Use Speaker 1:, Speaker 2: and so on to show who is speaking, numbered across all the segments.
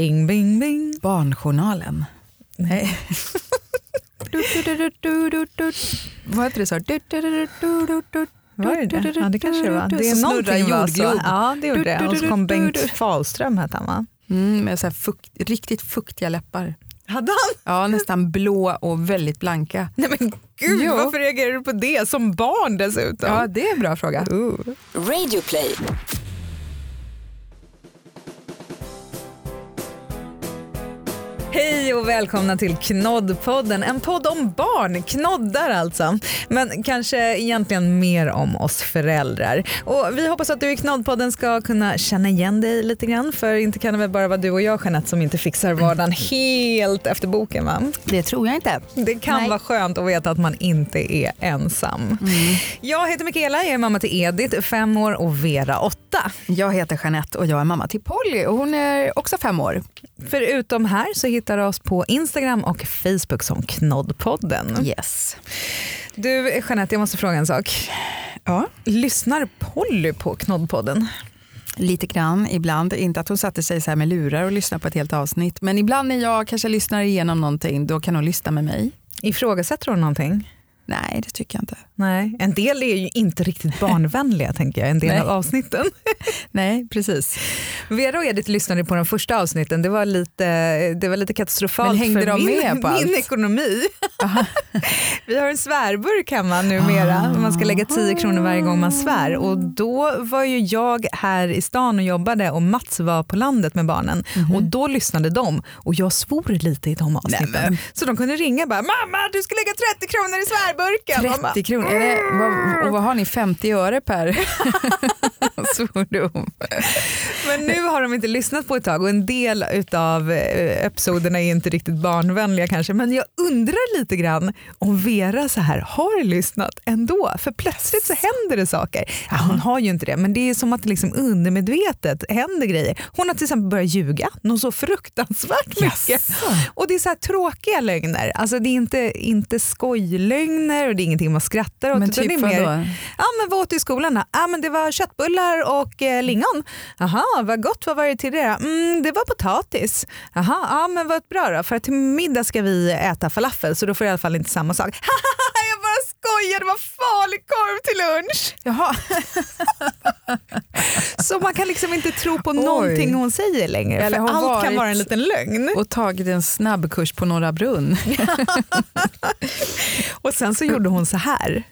Speaker 1: Bing, bing, bing.
Speaker 2: Barnjournalen.
Speaker 1: Nej.
Speaker 2: Vad heter det så?
Speaker 1: Var det det? Ja, det kanske det var. Det är
Speaker 2: Så
Speaker 1: någonting
Speaker 2: jordglob.
Speaker 1: Ja, det gjorde det. Och så kom Bengt Fahlström, hette han va?
Speaker 2: Mm, med så här fukt, riktigt fuktiga läppar.
Speaker 1: Hade han?
Speaker 2: Ja, nästan blå och väldigt blanka.
Speaker 1: Nej men gud,
Speaker 2: Jo.
Speaker 1: varför reagerar du på det? Som barn dessutom.
Speaker 2: Ja, det är en bra fråga.
Speaker 1: Uh.
Speaker 3: Radioplay.
Speaker 1: Hej och välkomna till Knoddpodden, en podd om barn, knoddar alltså. Men kanske egentligen mer om oss föräldrar. Och vi hoppas att du i Knoddpodden ska kunna känna igen dig lite grann, för inte kan det väl bara vara du och jag Jeanette som inte fixar vardagen helt efter boken va?
Speaker 2: Det tror jag inte.
Speaker 1: Det kan
Speaker 2: Nej.
Speaker 1: vara skönt att veta att man inte är ensam. Jag heter Mikaela, jag är mamma till Edith, fem år och Vera, åtta.
Speaker 2: Jag heter Jeanette och jag är mamma till Polly och hon är också fem år.
Speaker 1: Förutom här så hittar oss på Instagram och Facebook som Knoddpodden.
Speaker 2: Yes.
Speaker 1: Du Jeanette, jag måste fråga en sak.
Speaker 2: Ja.
Speaker 1: Lyssnar Polly på Knoddpodden?
Speaker 2: Lite grann ibland. Inte att hon satte sig så här med lurar och lyssnade på ett helt avsnitt. Men ibland när jag kanske lyssnar igenom någonting då kan hon lyssna med mig.
Speaker 1: Ifrågasätter hon någonting?
Speaker 2: Nej, det tycker jag inte.
Speaker 1: Nej, en del är ju inte riktigt barnvänliga tänker jag, en del
Speaker 2: Nej.
Speaker 1: av avsnitten.
Speaker 2: Nej, precis.
Speaker 1: Vera och Edith lyssnade på de första avsnitten, det var lite, det var lite katastrofalt
Speaker 2: Men hängde
Speaker 1: för
Speaker 2: de
Speaker 1: min,
Speaker 2: med på allt?
Speaker 1: min ekonomi. Vi har en svärburk hemma numera, man ska lägga 10 kronor varje gång man svär och då var ju jag här i stan och jobbade och Mats var på landet med barnen och då lyssnade de och jag svor lite i de avsnitten.
Speaker 2: Nämen.
Speaker 1: Så de kunde ringa bara “mamma du ska lägga 30 kronor i svärburken”. Man bara,
Speaker 2: 30 kronor. Är det, vad, och vad har ni, 50 öre per svordom?
Speaker 1: Men nu har de inte lyssnat på ett tag och en del av episoderna är inte riktigt barnvänliga kanske. Men jag undrar lite grann om Vera så här har lyssnat ändå. För plötsligt så händer det saker. Ja, hon har ju inte det men det är som att det liksom undermedvetet händer grejer. Hon har till exempel börjat ljuga något så fruktansvärt mycket.
Speaker 2: Jaså?
Speaker 1: Och det är så här tråkiga lögner. Alltså det är inte, inte skojlögner och det är ingenting man skrattar åt.
Speaker 2: Men typ
Speaker 1: det är mer? Ja, men vad åt du i skolan då? Ja, men det var köttbullar och eh, lingon. Jaha, vad gott. Vad var det till det då? Mm, det var potatis. Jaha, ja, men vad bra då. För till middag ska vi äta falafel så då får jag i alla fall inte samma sak. skojar, det var falukorv till lunch.
Speaker 2: Jaha.
Speaker 1: Så man kan liksom inte tro på
Speaker 2: Oj.
Speaker 1: någonting hon säger längre.
Speaker 2: Eller
Speaker 1: för allt kan vara en liten lögn.
Speaker 2: Och tagit en snabbkurs på Norra Brunn.
Speaker 1: Och sen så gjorde hon så här.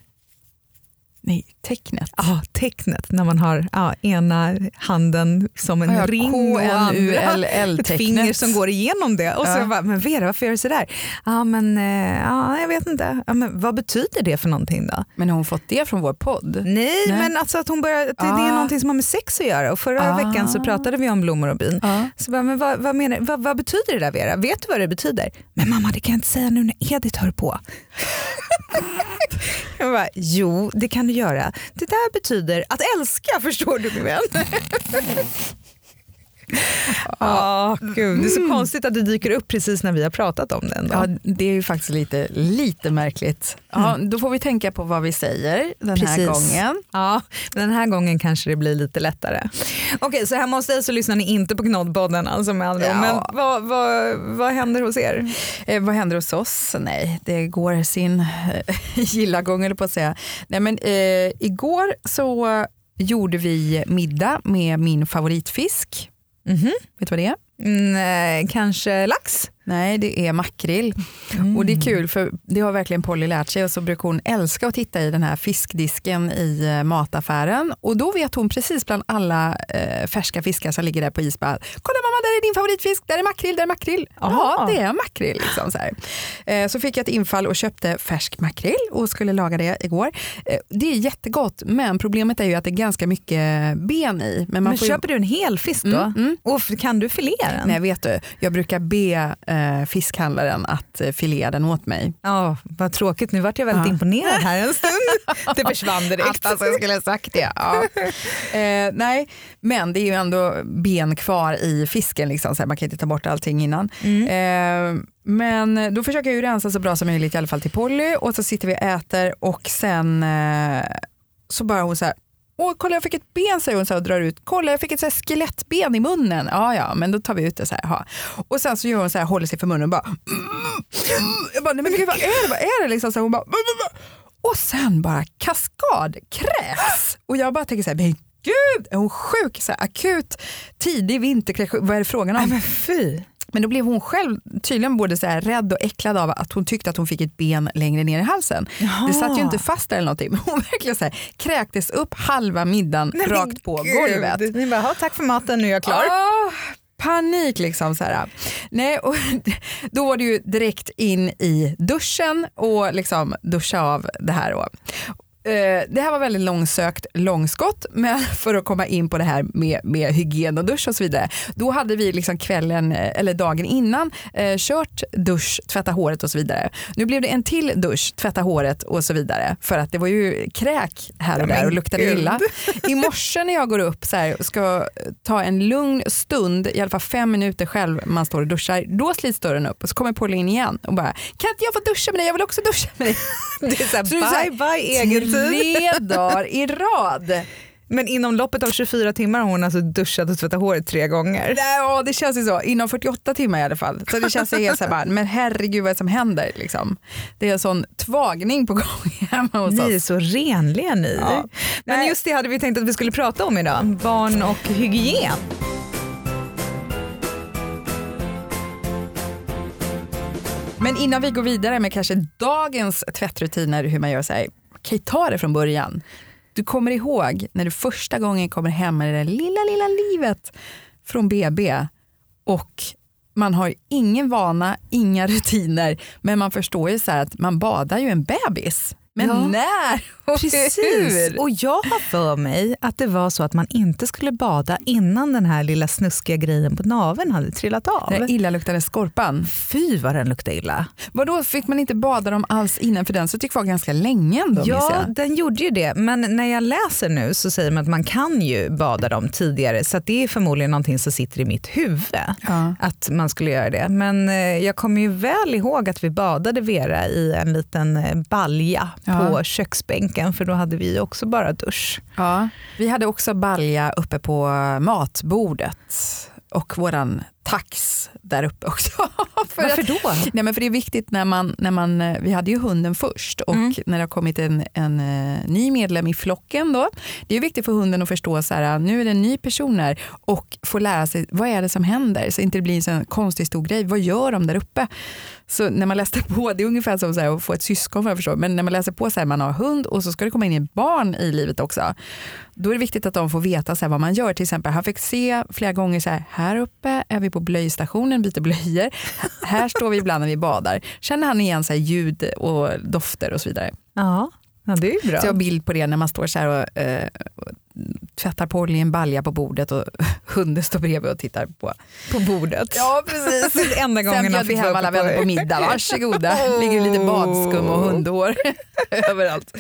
Speaker 2: Nej, tecknet.
Speaker 1: Ja, tecknet när man har ja, ena handen som en
Speaker 2: Ja,
Speaker 1: ring och andra ett finger som går igenom det. Och så
Speaker 2: Ja.
Speaker 1: jag bara, men Vera varför gör du sådär? Ja men eh, ja, jag vet inte. Ja, men vad betyder det för någonting då?
Speaker 2: Men har hon fått det från vår podd?
Speaker 1: Nej,
Speaker 2: Nej.
Speaker 1: men alltså att hon börjar, det, det är
Speaker 2: Ah.
Speaker 1: någonting som har med sex att göra. Och förra
Speaker 2: Ah.
Speaker 1: veckan så pratade vi om blommor och bin.
Speaker 2: Ja.
Speaker 1: Så bara, men vad, vad, menar, vad, vad betyder det där Vera? Vet du vad det betyder? Men mamma det kan jag inte säga nu när Edith hör på. jag bara, jo det kan du göra. Det där betyder att älska förstår du min vän. Ja, gud, det är så konstigt att det dyker upp precis när vi har pratat om den.
Speaker 2: Ja, det är ju faktiskt lite, lite märkligt. Ja, Då får vi tänka på vad vi säger den här
Speaker 1: Precis.
Speaker 2: gången.
Speaker 1: Ja, den här gången kanske det blir lite lättare. Okej, så hemma hos dig så lyssnar ni inte på Knoddpodden alltså med andra.
Speaker 2: Ja.
Speaker 1: Men vad, vad, vad händer hos er?
Speaker 2: Eh, vad händer hos oss? Nej, det går sin eh, gilla gång eller på att säga. Nej, men, eh, igår så gjorde vi middag med min favoritfisk.
Speaker 1: Mhm.
Speaker 2: Vet du vad det är?
Speaker 1: Mm, eh, kanske lax?
Speaker 2: Nej, det är makrill. Och det är kul för det har verkligen Polly lärt sig och så brukar hon älska att titta i den här fiskdisken i eh, mataffären och då vet hon precis bland alla eh, färska fiskar som ligger där på is bara, kolla mamma där är din favoritfisk, där är makrill, där är makrill. Ja, det är makrill. Liksom, så. Eh, så fick jag ett infall och köpte färsk makrill och skulle laga det igår. Eh, det är jättegott men problemet är ju att det är ganska mycket ben i. Men, man
Speaker 1: Men
Speaker 2: får ju-
Speaker 1: köper du en hel fisk då?
Speaker 2: Mm, mm.
Speaker 1: Och kan du filea den?
Speaker 2: Nej, vet du, jag brukar be eh, fiskhandlaren att eh, filea den åt mig.
Speaker 1: Ja, vad tråkigt. Nu vart jag väldigt
Speaker 2: Ja.
Speaker 1: imponerad här en stund. Det försvann direkt.
Speaker 2: Att alltså, jag skulle ha sagt det. Ja. Eh, nej, men det är ju ändå ben kvar i fisken, liksom, så här, man kan inte ta bort allting innan. Eh, men då försöker jag ju rensa så bra som möjligt i alla fall till Polly och så sitter vi och äter och sen eh, så bara hon så här, Åh, kolla jag fick ett ben säger hon så här, och drar ut. Kolla jag fick ett så här skelettben i munnen. Ja, ja, men då tar vi ut det så här. Aha. Och sen så gör hon så här, håller sig för munnen och bara. Mm, mm. Jag bara, nej men gud vad är det? Vad är det liksom? Så hon bara. Och sen bara kaskadkräks. Och jag bara tänker så här, men gud, är hon sjuk? Så här, akut tidig vinterkräks, vad är det frågan om?
Speaker 1: Nej, men fy.
Speaker 2: Men då blev hon själv tydligen både så här rädd och äcklad av att hon tyckte att hon fick ett ben längre ner i halsen.
Speaker 1: Jaha.
Speaker 2: Det satt ju inte fast där eller någonting, men hon verkligen så här, kräktes upp halva middagen
Speaker 1: Nej,
Speaker 2: rakt på
Speaker 1: gud.
Speaker 2: golvet.
Speaker 1: Ni bara, "Ja, tack för maten, nu är jag klar.
Speaker 2: Ah, panik liksom. Så här. Nej, och då var det ju direkt in i duschen och liksom duscha av det här. Då. Eh, Det här var väldigt långsökt långskott, men för att komma in på det här med, med hygien och dusch och så vidare. Då hade vi liksom kvällen, eh, eller dagen innan, eh, kört dusch, tvätta håret och så vidare. Nu blev det en till dusch, tvätta håret och så vidare. För att det var ju kräk här och där och luktade illa. I morse när jag går upp så här, ska ta en lugn stund, i alla fall fem minuter själv, man står och duschar, då slits dörren upp och så kommer Pauline in igen och bara, kan inte jag få duscha med dig? Jag vill också duscha med dig.
Speaker 1: Det är så här,
Speaker 2: Så är så här,
Speaker 1: bye bye egen.
Speaker 2: Tre dagar i rad.
Speaker 1: Men inom loppet av 24 timmar har hon alltså duschat och tvättat håret tre gånger.
Speaker 2: Ja, det känns ju så. Inom 48 timmar i alla fall. Så det känns ju helt så här, bara, men herregud vad är det som händer? Liksom. Det är en sån tvagning på gång hemma hos
Speaker 1: Ni är
Speaker 2: oss.
Speaker 1: så renliga ni.
Speaker 2: Ja.
Speaker 1: Men just det hade vi tänkt att vi skulle prata om idag. Barn och hygien.
Speaker 2: Men innan vi går vidare med kanske dagens tvättrutiner, hur man gör här, kan ju ta det från början? Du kommer ihåg när du första gången kommer hem med det där lilla, lilla livet från BB och man har ingen vana, inga rutiner, men man förstår ju så här att man badar ju en bebis. Men
Speaker 1: Ja.
Speaker 2: när och
Speaker 1: Precis.
Speaker 2: hur?
Speaker 1: Och jag har för mig att det var så att man inte skulle bada innan den här lilla snuskiga grejen på naveln hade trillat av.
Speaker 2: Den illaluktande skorpan.
Speaker 1: Fy vad den luktade illa.
Speaker 2: Vadå, fick man inte bada dem alls innan? För den så tycker kvar ganska länge ändå.
Speaker 1: Ja, den gjorde ju det. Men när jag läser nu så säger man att man kan ju bada dem tidigare. Så det är förmodligen någonting som sitter i mitt huvud.
Speaker 2: Ja.
Speaker 1: Att man skulle göra det. Men eh, jag kommer ju väl ihåg att vi badade Vera i en liten eh, balja
Speaker 2: Ja.
Speaker 1: på köksbänken. För då hade vi också bara dusch.
Speaker 2: Ja, vi hade också balja uppe på matbordet och våran tax där uppe också. för
Speaker 1: Varför
Speaker 2: att,
Speaker 1: då?
Speaker 2: nej men för det är viktigt när man, när man, eh, vi hade ju hunden först och
Speaker 1: Mm.
Speaker 2: när det har kommit en, en eh, ny medlem i flocken då, det är viktigt för hunden att förstå så här, nu är det en ny person här och få lära sig vad är det som händer så inte det blir en konstig stor grej, vad gör de där uppe? Så när man läste på, det är ungefär som så här, att få ett syskon vad jag förstår, men när man läser på så här, man har hund och så ska det komma in ett barn i livet också, då är det viktigt att de får veta så här, vad man gör. Till exempel, han fick se flera gånger så här, här uppe är vi på blöjstationen, byter blöjor. här står vi ibland när vi badar. Känner han igen så ljud och dofter och så vidare.
Speaker 1: Ja, ja det är ju bra.
Speaker 2: Så jag har bild på det när man står så här och, eh, och tvättar på en balja på bordet och hunden står bredvid och tittar på.
Speaker 1: På bordet.
Speaker 2: Ja precis.
Speaker 1: Enda gången
Speaker 2: Sen bjöd vi hem alla vänner på middag. Varsågoda. Ligger lite badskum och hundhår överallt.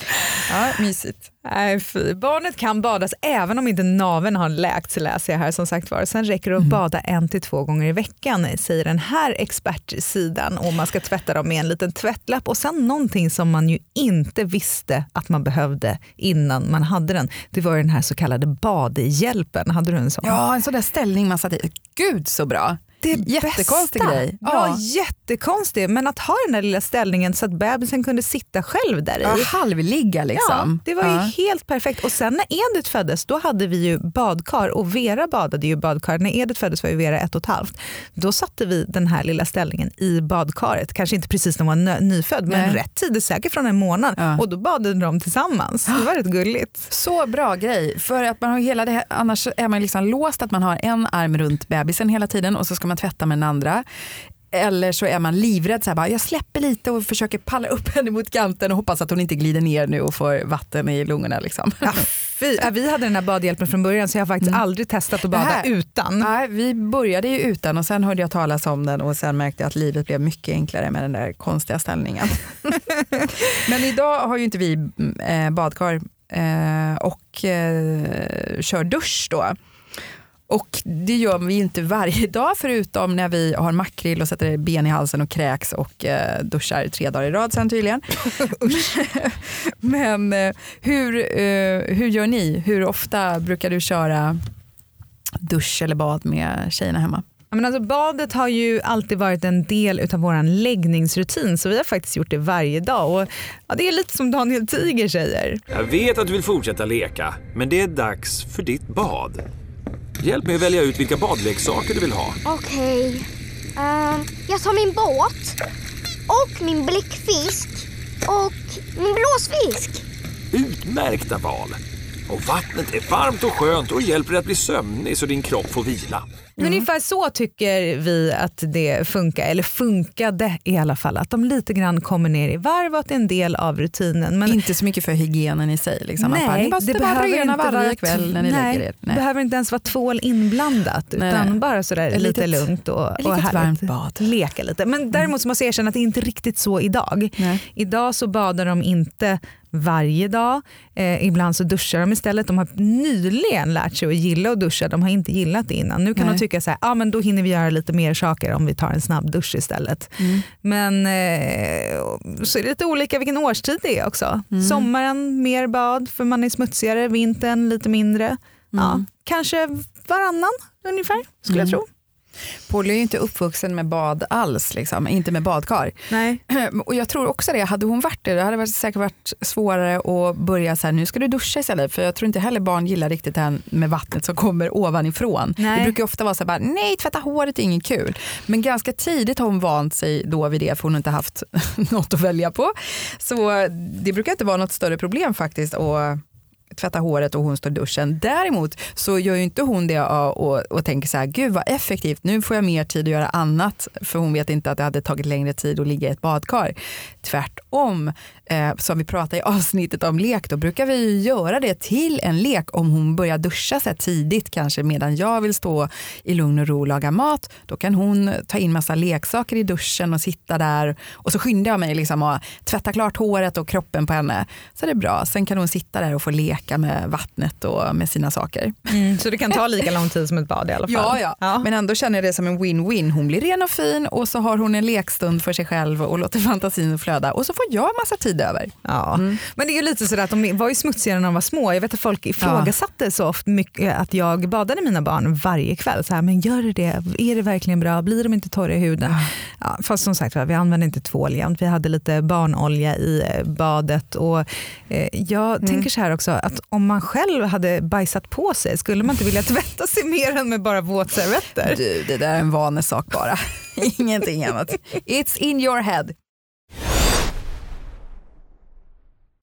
Speaker 2: Ja, mysigt.
Speaker 1: Nej, fy. Barnet kan badas även om inte naveln har läkt läser jag här som sagt var. Sen räcker det att
Speaker 2: Mm.
Speaker 1: bada en till två gånger i veckan säger den här expertsidan och man ska tvätta dem med en liten tvättlapp och sen någonting som man ju inte visste att man behövde innan man hade den. Det var den här så kallade badhjälpen. Hade du en sån?
Speaker 2: Ja, en sån där ställning man satt i. Gud så bra.
Speaker 1: Det är
Speaker 2: Jättekonstig
Speaker 1: bästa.
Speaker 2: grej.
Speaker 1: Ja,
Speaker 2: Ja.
Speaker 1: jättekonstig. Men att ha den där lilla ställningen så att bebisen kunde sitta själv där i.
Speaker 2: Ja, halvligga liksom.
Speaker 1: Ja, det var ju
Speaker 2: Ja.
Speaker 1: helt perfekt. Och sen när Edith föddes, då hade vi ju badkar och Vera badade ju badkar. När Edith föddes var ju Vera ett och ett halvt. Då satte vi den här lilla ställningen i badkaret. Kanske inte precis när hon var nyfödd, men
Speaker 2: Nej.
Speaker 1: rätt tidigt, säkert från en månad.
Speaker 2: Ja.
Speaker 1: Och då badade de tillsammans. Det var rätt gulligt.
Speaker 2: Så bra grej, för att man har hela det här, annars är man liksom låst att man har en arm runt bebisen hela tiden och så ska man tvätta med den andra. Eller så är man livrädd, så här bara, jag släpper lite och försöker palla upp henne mot kanten och hoppas att hon inte glider ner nu och får vatten i lungorna. Liksom.
Speaker 1: Ja, Vi hade den här badhjälpen från början så jag har faktiskt
Speaker 2: Mm.
Speaker 1: aldrig testat att bada
Speaker 2: här-
Speaker 1: utan.
Speaker 2: Nej, vi började ju utan och sen hörde jag talas om den och sen märkte jag att livet blev mycket enklare med den där konstiga ställningen. Men idag har ju inte vi eh, badkar eh, och eh, kör dusch då. Och det gör vi inte varje dag förutom när vi har makrill och sätter ben i halsen och kräks och eh, duschar tre dagar i rad sen tydligen. Men eh, hur, eh, hur gör ni? Hur ofta brukar du köra dusch eller bad med tjejerna hemma?
Speaker 1: Men alltså, badet har ju alltid varit en del av vår läggningsrutin så vi har faktiskt gjort det varje dag. Och, ja, det är lite som Daniel Tiger säger.
Speaker 3: Jag vet att du vill fortsätta leka, men det är dags för ditt bad. Hjälp mig att välja ut vilka badleksaker du vill ha.
Speaker 4: Okej. Ehm, jag tar min båt och min bläckfisk och min blåsfisk.
Speaker 3: Utmärkta val. Och vattnet är varmt och skönt och hjälper dig att bli sömnig så din kropp får vila.
Speaker 1: Mm. Ungefär så tycker vi att det funkar, eller funkade i alla fall. Att de lite grann kommer ner i varv och att det är en del av rutinen.
Speaker 2: Men inte så mycket för hygienen i sig. Liksom.
Speaker 1: Nej,
Speaker 2: bara,
Speaker 1: det behöver inte
Speaker 2: varje kväll när ni
Speaker 1: nej,
Speaker 2: lägger er.
Speaker 1: Nej. behöver inte ens vara tvål inblandat
Speaker 2: nej,
Speaker 1: utan
Speaker 2: nej.
Speaker 1: bara sådär lite
Speaker 2: litet,
Speaker 1: lugnt och,
Speaker 2: och varmt bad.
Speaker 1: Leka lite. Men däremot så måste jag erkänna att det är inte riktigt så idag.
Speaker 2: Nej.
Speaker 1: Idag så badar de inte varje dag. Eh, ibland så duschar de istället. De har nyligen lärt sig att gilla att duscha. De har inte gillat det innan. Nu kan
Speaker 2: Nej.
Speaker 1: de tycka så här, ah, men då hinner vi göra lite mer saker om vi tar en snabb dusch istället.
Speaker 2: Mm.
Speaker 1: Men eh, så är det lite olika vilken årstid det är också.
Speaker 2: Mm.
Speaker 1: Sommaren mer bad för man är smutsigare, vintern lite mindre. Ja,
Speaker 2: Mm.
Speaker 1: kanske varannan ungefär skulle jag
Speaker 2: Mm.
Speaker 1: tro.
Speaker 2: Polly är ju inte uppvuxen med bad alls, liksom. inte med badkar.
Speaker 1: Nej.
Speaker 2: Och jag tror också det, hade hon varit det, det hade varit säkert varit svårare att börja så här, nu ska du duscha istället. För jag tror inte heller barn gillar riktigt det här med vattnet som kommer ovanifrån.
Speaker 1: Nej.
Speaker 2: Det brukar ofta vara så här, bara, nej tvätta håret är inget kul. Men ganska tidigt har hon vant sig då vid det för hon har inte haft något att välja på. Så det brukar inte vara något större problem faktiskt att tvätta håret och hon står i duschen. Däremot så gör ju inte hon det och, och, och tänker så här, gud vad effektivt, nu får jag mer tid att göra annat. För hon vet inte att det hade tagit längre tid att ligga i ett badkar. Tvärtom, eh, som vi pratade i avsnittet om lek, då brukar vi ju göra det till en lek om hon börjar duscha så tidigt, kanske medan jag vill stå i lugn och ro och laga mat. Då kan hon ta in massa leksaker i duschen och sitta där och så skyndar jag mig liksom att tvätta klart håret och kroppen på henne. Så det är bra. Sen kan hon sitta där och få leka med vattnet och med sina saker.
Speaker 1: Mm, så det kan ta lika lång tid som ett bad i alla fall.
Speaker 2: Ja, ja,
Speaker 1: Ja.
Speaker 2: Men ändå känner jag det som en win-win. Hon blir ren och fin och så har hon en lekstund för sig själv och låter fantasin flöda och så får jag massa tid över.
Speaker 1: Ja.
Speaker 2: Mm.
Speaker 1: Men det är ju lite sådär att de var ju smutsigare när de var små. Jag vet att folk ifrågasatte så ofta mycket att jag badade mina barn varje kväll. Så här, men gör det det? Är det verkligen bra? Blir de inte torra i huden? Ja, fast som sagt vi använde inte tvål jämt. Vi hade lite barnolja i eh, badet. Och, eh, jag
Speaker 2: Mm.
Speaker 1: tänker så här också att om man själv hade bajsat på sig skulle man inte vilja tvätta sig mer än med bara våtservetter.
Speaker 2: Du, det där är en vanesak bara. Ingenting annat. It's in your head.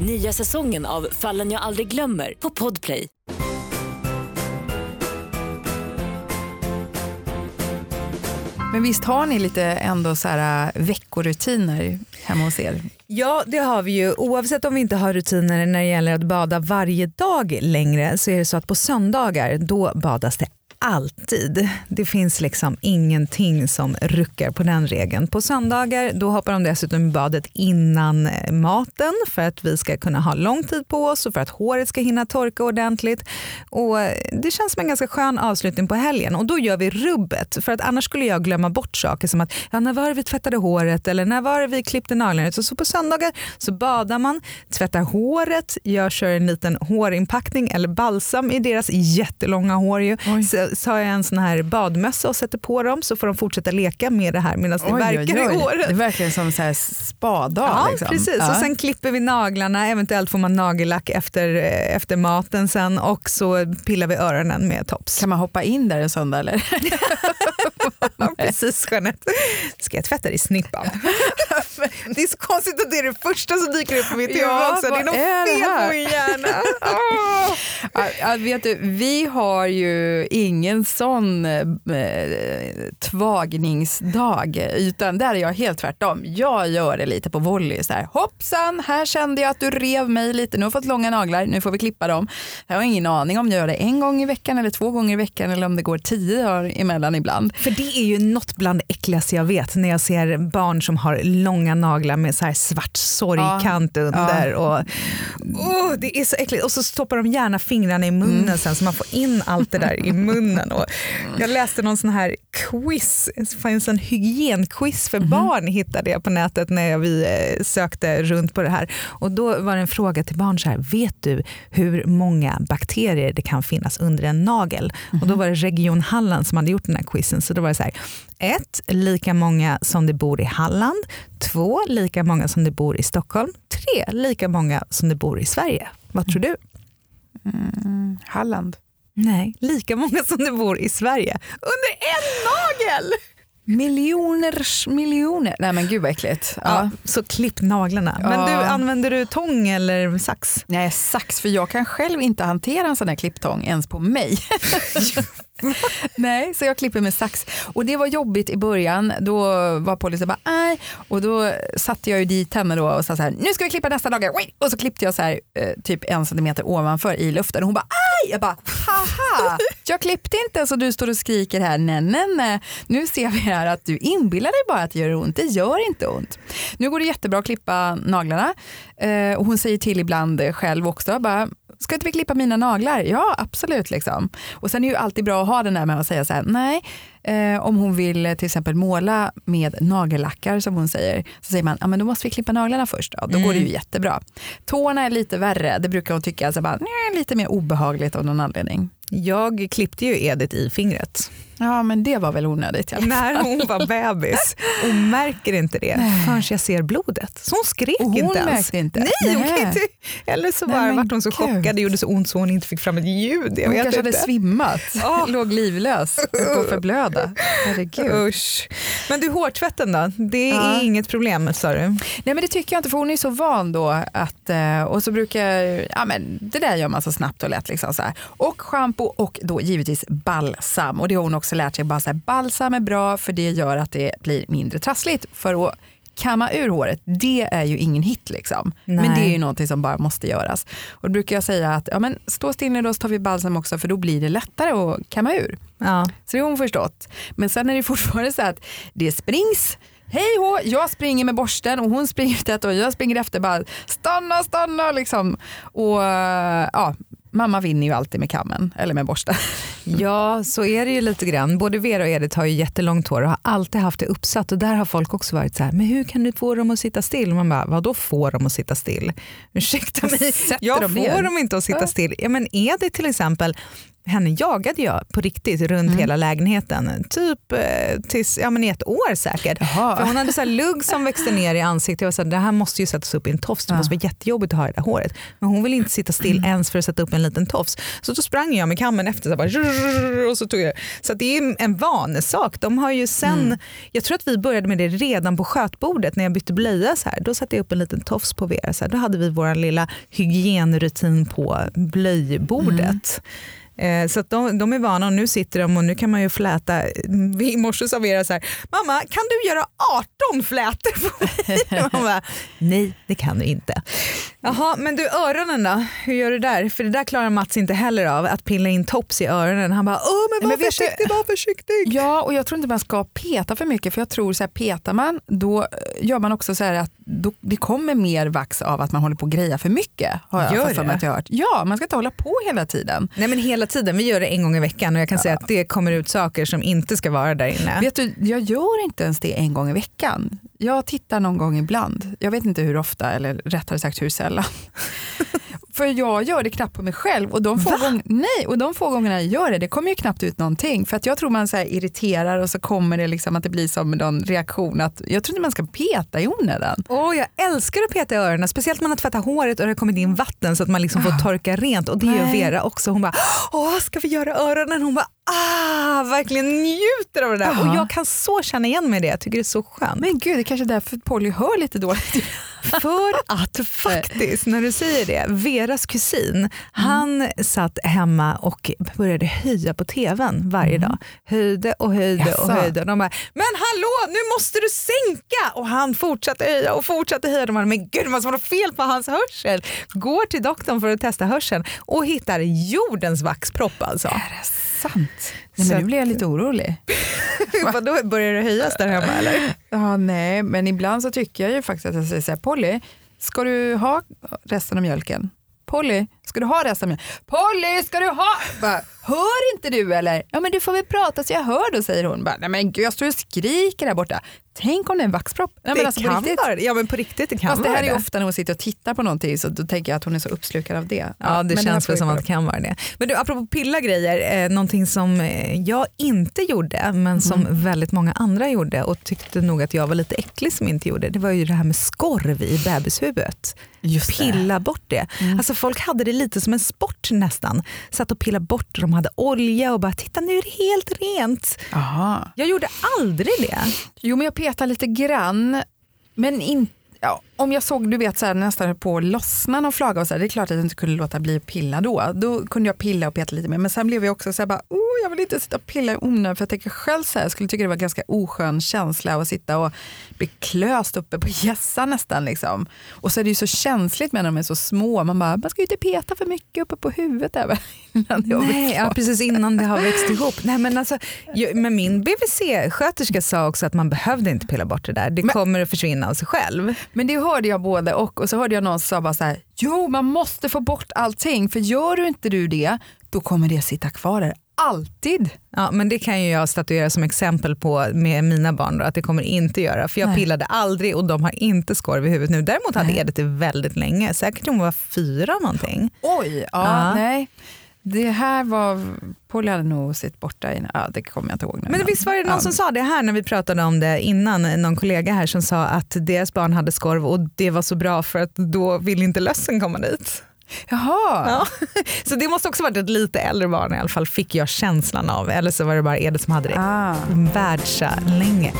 Speaker 5: Nya säsongen av Fallen jag aldrig glömmer på Podplay.
Speaker 2: Men visst har ni lite ändå så här äh, veckorutiner hemma hos er?
Speaker 1: Ja, det har vi ju. Oavsett om vi inte har rutiner när det gäller att bada varje dag längre så är det så att på söndagar då badas det alltid. Det finns liksom ingenting som ruckar på den regeln. På söndagar då hoppar de dessutom i badet innan eh, maten för att vi ska kunna ha lång tid på oss och för att håret ska hinna torka ordentligt. Och eh, det känns som en ganska skön avslutning på helgen och då gör vi rubbet för att annars skulle jag glömma bort saker som att ja, när var det vi tvättade håret eller när var det vi klippte naglarna. Så, så på söndagar så badar man, tvättar håret, jag kör en liten hårinpackning eller balsam i deras jättelånga hår. Ju.
Speaker 2: Oj.
Speaker 1: Så, så har jag en sån här badmössa och sätter på dem så får de fortsätta leka med det här medan det verkar i håret.
Speaker 2: Det är verkligen som så här spadag.
Speaker 1: Ja,
Speaker 2: liksom.
Speaker 1: precis.
Speaker 2: Ja.
Speaker 1: Och sen klipper vi naglarna, eventuellt får man nagellack efter, eh, efter maten sen och så pillar vi öronen med tops.
Speaker 2: Kan man hoppa in där en söndag eller?
Speaker 1: Precis Jeanette. Ska jag tvätta dig i snippan? det är så konstigt att det är det första som dyker upp i mitt huvud
Speaker 2: Ja,
Speaker 1: också. Det är något
Speaker 2: är
Speaker 1: fel på min hjärna.
Speaker 2: Ja, ja, vet du, vi har ju ingen sån eh, tvagningsdag utan där är jag helt tvärtom. Jag gör det lite på volley. Så här, Hoppsan, här kände jag att du rev mig lite. Nu har jag fått långa naglar, nu får vi klippa dem. Jag har ingen aning om jag gör det en gång i veckan eller två gånger i veckan eller om det går tio dagar emellan ibland.
Speaker 1: För det är ju något bland det äckligaste jag vet när jag ser barn som har långa naglar med så här svart sorgkant under. Och, oh, det är så äckligt. Och så stoppar de gärna fingrarna i munnen
Speaker 2: Mm.
Speaker 1: sen så man får in allt det där i munnen. Och jag läste någon sån här quiz, det fanns en hygienquiz för
Speaker 2: Mhm.
Speaker 1: barn hittade jag på nätet när vi eh, sökte runt på det här. Och då var det en fråga till barn så här, vet du hur många bakterier det kan finnas under en nagel? Och då var det Region Halland som hade gjort den här quizen. Så då var det så här, ett, lika många som det bor i Halland. Två, lika många som det bor i Stockholm. Tre, lika många som det bor i Sverige. Vad tror du?
Speaker 2: Halland.
Speaker 1: Nej, lika många som det bor i Sverige. Under en nagel!
Speaker 2: Miljoners miljoner. Nej men gud vad äckligt. Ja.
Speaker 1: Ja, så klipp naglarna. Men
Speaker 2: Ja.
Speaker 1: du, använder du tång eller sax?
Speaker 2: Nej, sax, för jag kan själv inte hantera en sån här klipptång ens på mig. Nej, så jag klipper med sax. Och det var jobbigt i början. Då var Polly så bara, nej. Och då satte jag ju dit henne då och sa så här, nu ska vi klippa nästa dag. Och så klippte jag så här, eh, typ en centimeter ovanför i luften. Och hon bara, aj! Jag bara, haha! Jag klippte inte så du står och skriker här. Nej, nej, nej. Nu ser vi här att du inbillar dig bara att det gör ont. Det gör inte ont. Nu går det jättebra att klippa naglarna. Eh, och hon säger till ibland eh, själv också, bara, ska inte vi klippa mina naglar? Ja, absolut. Liksom. Och sen är det ju alltid bra att ha den där med att säga så här, nej, eh, om hon vill eh, till exempel måla med nagellackar som hon säger, så säger man, ja men då måste vi klippa naglarna först. Då, då går det ju jättebra. Tårna är lite värre, det brukar hon tycka, alltså bara, lite mer obehagligt av någon anledning.
Speaker 1: Jag klippte ju Edith i fingret
Speaker 2: Ja, men det var väl onödigt. i alla fall.
Speaker 1: när hon var bebis och märker inte det förrän jag ser blodet. Så hon skrek
Speaker 2: Och hon
Speaker 1: inte ens.
Speaker 2: inte?
Speaker 1: Nej, hon inte. Eller så bara vart hon så
Speaker 2: gud.
Speaker 1: chockad, det gjorde så ont så hon inte fick fram ett ljud. Jag
Speaker 2: Hon kanske hade
Speaker 1: inte.
Speaker 2: svimmat,
Speaker 1: Åh.
Speaker 2: låg livlös, att förblöda. Herregud.
Speaker 1: Usch. Men du, hårtvätten då? Det är
Speaker 2: Ja.
Speaker 1: inget problem sa du?
Speaker 2: Nej men det tycker jag inte för hon är så van då att, eh, och så brukar, ja men det där gör man så snabbt och lätt. Liksom så här. Och shampoo och då givetvis balsam. Och det har hon också lärt sig, bara så här, balsam är bra för det gör att det blir mindre trassligt. För att kamma ur håret, det är ju ingen hit liksom. Men
Speaker 1: Nej.
Speaker 2: det är ju någonting som bara måste göras. Och då brukar jag säga att ja, men stå still nu då så tar vi balsam också för då blir det lättare att kamma ur.
Speaker 1: Ja.
Speaker 2: Så det har hon förstått. Men sen är det fortfarande så att det springs Hej hå, jag springer med borsten och hon springer tätt och jag springer efter bara stanna, stanna liksom. Och ja, mamma vinner ju alltid med kammen eller med borsten.
Speaker 1: ja, så är det ju lite grann. Både Vera och Edith har ju jättelångt hår och har alltid haft det uppsatt och där har folk också varit så här, men hur kan du få dem att sitta still? Man bara, vadå får dem att sitta still? Ursäkta mig, jag
Speaker 2: dem
Speaker 1: får dem inte att sitta still. Ja, men det till exempel henne jagade jag på riktigt runt
Speaker 2: Mm.
Speaker 1: hela lägenheten, typ eh, tills, ja, men i ett år säkert.
Speaker 2: Jaha.
Speaker 1: För hon hade så lugg som växte ner i ansiktet. Jag var så här, det här måste ju sättas upp i en tofs, det
Speaker 2: Ja.
Speaker 1: måste vara jättejobbigt att ha det där håret. Men hon ville inte sitta still ens för att sätta upp en liten tofs. Så då sprang jag med kammen efter så bara, och så tog jag. Så det är en vanesak. De har ju sen, Jag tror att vi började med det redan på skötbordet när jag bytte blöja. Så här. Då satte jag upp en liten tofs på Vera. Så här. Då hade vi vår lilla hygienrutin på blöjbordet. Eh, Så de, de är vana och nu sitter de och nu kan man ju fläta. I morse sa Vera så här, mamma kan du göra 18 flätor på mig? Man bara, Nej det kan du inte. Jaha, men du öronen då? Hur gör du där? För det där klarar Mats inte heller av, att pilla in tops i öronen. Han bara, åh men var
Speaker 2: Men vet du-
Speaker 1: försiktig, var försiktig.
Speaker 2: Ja, och jag tror inte man ska peta för mycket för jag tror så här, petar man då eh, gör man också så här att då, det kommer mer vax av att man håller på och greja för mycket. Har jag
Speaker 1: Gör det?
Speaker 2: att jag hört. Ja, man ska inte hålla på hela tiden.
Speaker 1: Nej men hela tiden, vi gör det en gång i veckan och jag kan säga att det kommer ut saker som inte ska vara där inne.
Speaker 2: Vet du, jag gör inte ens det en gång i veckan. Jag tittar någon gång ibland. Jag vet inte hur ofta, eller rättare sagt hur sällan. För jag gör det knappt på mig själv och de få, gång, nej, och de få gångerna jag gör det, det kommer ju knappt ut någonting. För att jag tror man så irriterar och så kommer det liksom att det blir som någon reaktion. Att, jag tror inte man ska peta i onödan.
Speaker 1: Åh, jag älskar att peta i öronen, speciellt när man har tvättat håret och det har kommit in vatten så att man liksom får torka rent. Och det gör. Vera också. Hon bara, Åh, ska vi göra öronen? Hon bara, ah, verkligen njuter av det där.
Speaker 2: Ja.
Speaker 1: Och jag kan så känna igen mig i det, jag tycker det är så skönt.
Speaker 2: Men gud, det är kanske är därför Polly hör lite dåligt.
Speaker 1: För att faktiskt, när du säger det, Veras kusin, han satt hemma och började höja på tvn varje dag. Höjde och höjde och
Speaker 2: Jaså?
Speaker 1: höjde. Och de bara, men hallå nu måste du sänka! Och han fortsatte höja och fortsatte höja. De bara, men gud måste vara något fel på hans hörsel. Går till doktorn för att testa hörseln och hittar jordens vaxpropp alltså.
Speaker 2: Sant? Nej, men nu blir jag lite orolig.
Speaker 1: Vadå, börjar det höjas där hemma eller?
Speaker 2: Ja, nej, men ibland så tycker jag ju faktiskt att jag säger så här, Polly, ska du ha resten av mjölken? Polly, ska du ha resten av mjölken? Polly, ska du ha? Bara, hör inte du eller? Ja, men du får väl prata så jag hör då, säger hon. Bara, nej men gud, jag står och skriker där borta. Tänk om det är en vaxpropp? Nej, men
Speaker 1: det
Speaker 2: alltså, på
Speaker 1: kan vara det. Ja men på riktigt det kan
Speaker 2: Fast det här är ofta när hon sitter och tittar på någonting så då tänker jag att hon är så uppslukad av det.
Speaker 1: Ja, det
Speaker 2: men här
Speaker 1: känns väl som att det kan vara det. Men du, apropå pilla grejer, eh, någonting som eh, jag inte gjorde men som
Speaker 2: Mm.
Speaker 1: väldigt många andra gjorde och tyckte nog att jag var lite äcklig som inte gjorde, det var ju det här med skorv i bebishuvudet.
Speaker 2: Just det. Mm.
Speaker 1: Pilla bort det. Alltså folk hade det lite som en sport nästan. Satt och pillade bort de hade olja och bara titta nu är det helt rent.
Speaker 2: Aha.
Speaker 1: Jag gjorde aldrig det.
Speaker 2: Jo, men jag petar lite grann. Men inte Ja, om jag såg du vet, så här, nästan på lossna någon flaga och så här, det är klart att jag inte kunde låta bli att pilla då. Då kunde jag pilla och peta lite mer. Men sen blev jag också så här, bara, oh, jag vill inte sitta och pilla i onödan för jag tänker själv så här, jag skulle tycka det var ganska oskön känsla att sitta och bli klöst uppe på hjässan nästan. Liksom. Och så är det ju så känsligt med när de är så små. Man bara, man ska ju inte peta för mycket uppe på huvudet även innan det har
Speaker 1: Nej, ja, precis innan det har växt ihop. Nej, men, alltså, ju- men min BVC-sköterska sa också att man behövde inte pilla bort det där. Det
Speaker 2: Men-
Speaker 1: kommer att försvinna av sig själv.
Speaker 2: Men det hörde jag både och. Och så hörde jag någon som sa bara så här, jo man måste få bort allting. För gör du inte du det, då kommer det sitta kvar där. Alltid.
Speaker 1: Ja, men det kan ju jag statuera som exempel på med mina barn då, att det kommer inte göra. För jag
Speaker 2: Nej.
Speaker 1: pillade aldrig och de har inte skorv i huvudet nu. Däremot hade
Speaker 2: Nej.
Speaker 1: Edith det väldigt länge, säkert hon var fyra någonting.
Speaker 2: Oj, ja,
Speaker 1: Ja.
Speaker 2: nej. Det här var, Polly hade nog sitt borta i, ja det kommer jag inte ihåg nu.
Speaker 1: Men visst var det någon
Speaker 2: ja.
Speaker 1: som sa det här när vi pratade om det innan, någon kollega här som sa att deras barn hade skorv och det var så bra för att då vill inte lössen komma dit.
Speaker 2: Jaha,
Speaker 1: Ja. Så det måste också varit ett lite äldre barn i alla fall, fick jag känslan av. Eller så var det bara Edith som hade det
Speaker 2: ah.
Speaker 1: världsa länge.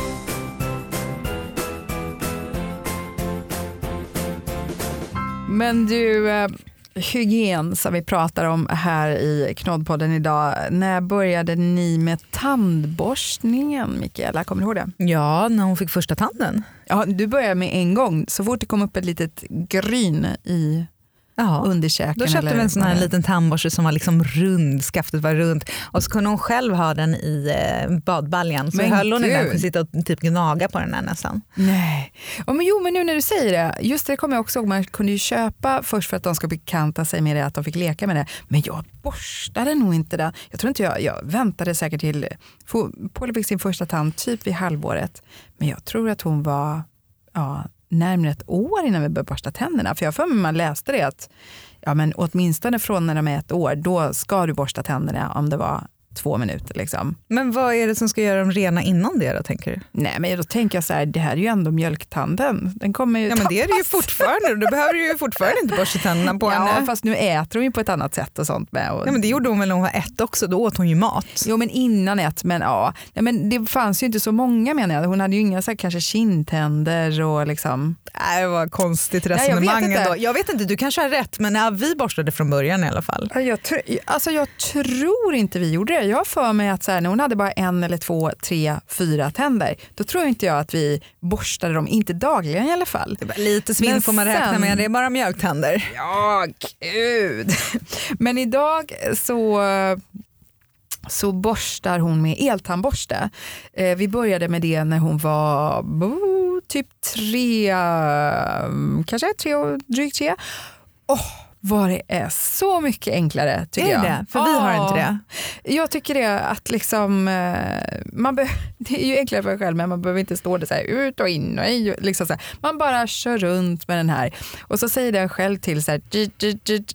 Speaker 2: Men du, eh, hygien som vi pratar om här i Knoddpodden idag. När började ni med tandborstningen Mikaela? Kommer du ihåg det?
Speaker 1: Ja, när hon fick första tanden.
Speaker 2: Ja, du började med en gång. Så fort det kom upp ett litet gryn i
Speaker 1: Ja.
Speaker 2: underkäken.
Speaker 1: Då köpte vi en sån här
Speaker 2: det
Speaker 1: liten tandborste som var liksom rund, skaftet var runt och så kunde hon själv ha den i eh, badbaljan. Så
Speaker 2: Men
Speaker 1: höll hon i den
Speaker 2: gud.
Speaker 1: och sitta och typ gnaga på den här nästan.
Speaker 2: Nej. Ja, men jo, men nu när du säger det, just det kommer jag också ihåg, man kunde ju köpa först för att de ska bekanta sig med det, att de fick leka med det. Men jag borstade nog inte den. Jag tror inte jag, jag väntade säkert till, Paula fick sin första tand typ vid halvåret. Men jag tror att hon var ja, närmare ett år innan vi började borsta tänderna. För jag har för mig man läste det att ja, men åtminstone från när de är ett år, då ska du borsta tänderna om det var två minuter. Liksom.
Speaker 1: Men vad är det som ska göra dem rena innan det då tänker du?
Speaker 2: Nej, men då tänker jag så här, det här är ju ändå mjölktanden. Den kommer ju
Speaker 1: Ja men det är det ju
Speaker 2: tappas.
Speaker 1: fortfarande, då behöver du ju fortfarande inte borsta tänderna på
Speaker 2: Ja,
Speaker 1: henne.
Speaker 2: fast nu äter hon ju på ett annat sätt och sånt med. Och,
Speaker 1: Ja, men det gjorde hon väl när hon var ett också, då åt hon ju mat.
Speaker 2: Jo, men innan ett, men ja. Nej, men det fanns ju inte så många menar jag. Hon hade ju inga så här, kanske kindtänder och liksom.
Speaker 1: Nej, det var konstigt
Speaker 2: jag vet
Speaker 1: resonemang
Speaker 2: inte.
Speaker 1: ändå. Jag vet inte, du kanske har rätt men ja, vi borstade från början i alla fall.
Speaker 2: Ja, Jag, tr- alltså jag tror inte vi gjorde det. Jag har för mig att så här, när hon hade bara en eller två, tre, fyra tänder, då tror inte jag att vi borstade dem, inte dagligen i alla fall.
Speaker 1: Lite svinn
Speaker 2: Men
Speaker 1: får man räkna
Speaker 2: sen-
Speaker 1: med, det är bara mjölktänder.
Speaker 2: Ja, gud. Men idag så, så borstar hon med eltandborste. Eh, vi började med det när hon var bo, typ tre, mm, kanske tre drygt tre. Åh, vad det är så mycket enklare tycker
Speaker 1: Är
Speaker 2: jag.
Speaker 1: det? För vi har inte det.
Speaker 2: Jag tycker det att liksom, eh, man be- det är ju enklare för en själv men man behöver inte stå där så här, ut och in och i. och Liksom så här. Man bara kör runt med den här och så säger den själv till så här,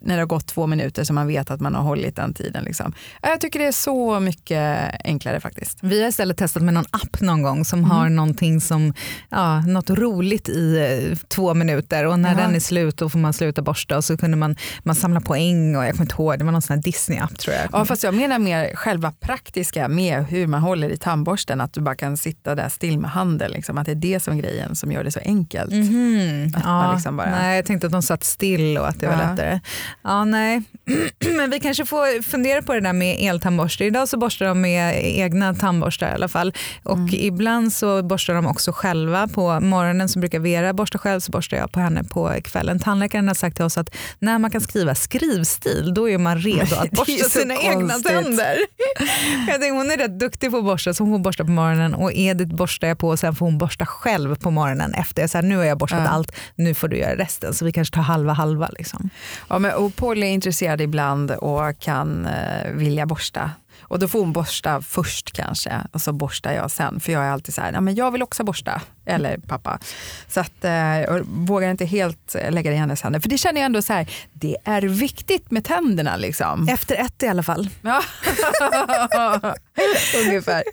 Speaker 2: när det har gått två minuter så man vet att man har hållit den tiden. Liksom. Ja, Jag tycker det är så mycket enklare faktiskt.
Speaker 1: Vi har istället testat med någon app någon gång som har någonting som, ja, något roligt i eh, två minuter och när
Speaker 2: Jaha.
Speaker 1: den är slut då får man sluta borsta och så kunde man man, man samlar poäng och jag kommer inte ihåg, det var någon sån här Disney-app tror jag.
Speaker 2: Ja, fast jag menar mer själva praktiska med hur man håller i tandborsten, att du bara kan sitta där still med handen. Liksom, att det är det som är grejen som gör det så enkelt.
Speaker 1: Mhm.
Speaker 2: Att man
Speaker 1: Ja,
Speaker 2: liksom bara-
Speaker 1: Nej, jag tänkte att de satt still och att det var
Speaker 2: Ja.
Speaker 1: lättare. Ja, nej. Men vi kanske får fundera på det där med eltandborste. Idag så borstar de med egna tandborstar i alla fall. Och
Speaker 2: Mm.
Speaker 1: ibland så borstar de också själva. På morgonen så brukar Vera borsta själv, så borstar jag på henne på kvällen. Tandläkaren har sagt till oss att när man kan skriva skrivstil, då är man redo att borsta sina egna tänder. Jag tänker, hon är rätt duktig på att borsta, så hon får borsta på morgonen och Edith borstar jag på och sen får hon borsta själv på morgonen efter. Så här, nu har jag borstat
Speaker 2: Ja.
Speaker 1: allt, nu får du göra resten. Så vi kanske tar halva halva. Liksom.
Speaker 2: Ja, men, och Polly är intresserad ibland och kan eh, vilja borsta. Och då får hon borsta först kanske och så borstar jag sen. För jag är alltid så här, men jag vill också borsta. Eller pappa. Så att, eh, jag vågar inte helt lägga det i hennes händer. För det känner jag ändå så här, det är viktigt med tänderna liksom.
Speaker 1: Efter ett i alla fall.
Speaker 2: Ja. Ungefär.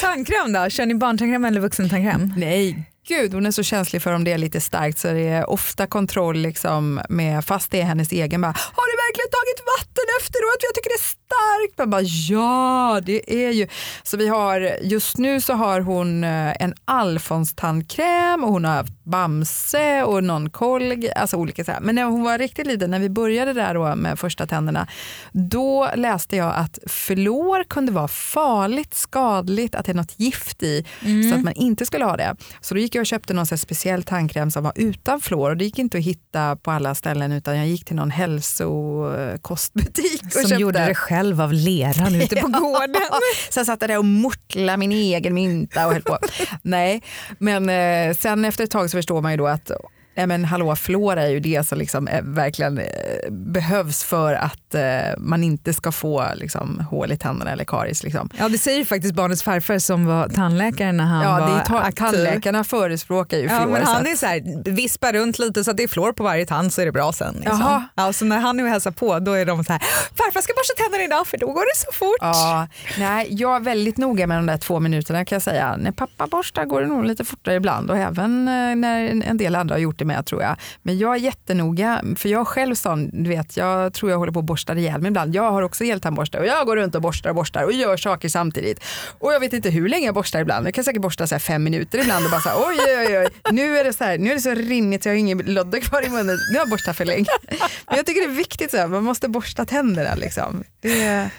Speaker 1: Tandkräm då? Kör ni barntandkräm eller vuxentandkräm?
Speaker 2: Nej, gud hon är så känslig för om det är lite starkt så det är ofta kontroll liksom med, fast det är hennes egen bara, har du verkligen tagit vatten efteråt? Jag tycker det är starkt. Man bara, ja det är ju. Så vi har, just nu så har hon eh, en Alfons tandkräm och hon har haft Bamse och någon kolg, alltså olika så här. Men när hon var riktigt liten, när vi började där då med första tänderna, då läste jag att fluor kunde vara farligt, skadligt, att det är något gift i, så att man inte skulle ha det. Så då gick jag och köpte någon speciell tandkräm som var utan fluor och det gick inte att hitta på alla ställen utan jag gick till någon hälsokostbutik och
Speaker 1: Som
Speaker 2: köpte.
Speaker 1: gjorde det själv av leran ute på gården.
Speaker 2: Jag satt där och mortlade min egen mynta och höll på. Nej, men eh, sen efter ett tag så förstår man ju då att Nej men hallå, fluor är ju det som liksom är, verkligen eh, behövs för att eh, man inte ska få liksom, hål i tänderna eller karies. Liksom.
Speaker 1: Ja det säger ju faktiskt barnets farfar som var tandläkare när han
Speaker 2: Ja,
Speaker 1: var
Speaker 2: det är ta-
Speaker 1: aktiv.
Speaker 2: tandläkarna förespråkar ju fluor.
Speaker 1: Ja, han är så här, vispar runt lite så att det är fluor på varje tand så är det bra sen. Liksom.
Speaker 2: Jaha.
Speaker 1: Ja, så när han är och hälsar på då är de så här, farfar ska borsta tänderna idag för då går det så fort.
Speaker 2: Ja, nej, jag är väldigt noga med de där två minuterna kan jag säga. När pappa borstar går det nog lite fortare ibland och även eh, när en del andra har gjort det med tror jag. Men jag är jättenoga, för jag själv sån, du vet, jag tror jag håller på att borsta ihjäl mig ibland. Jag har också eltandborste och jag går runt och borstar och borstar och gör saker samtidigt. Och jag vet inte hur länge jag borstar ibland. Jag kan säkert borsta så här fem minuter ibland och bara så här, oj, oj, oj, nu är det så här, nu är det så rinnigt så jag har ingen lodde kvar i munnen. Nu har jag borstat för länge. Men jag tycker det är viktigt, så här, man måste borsta tänderna liksom. Det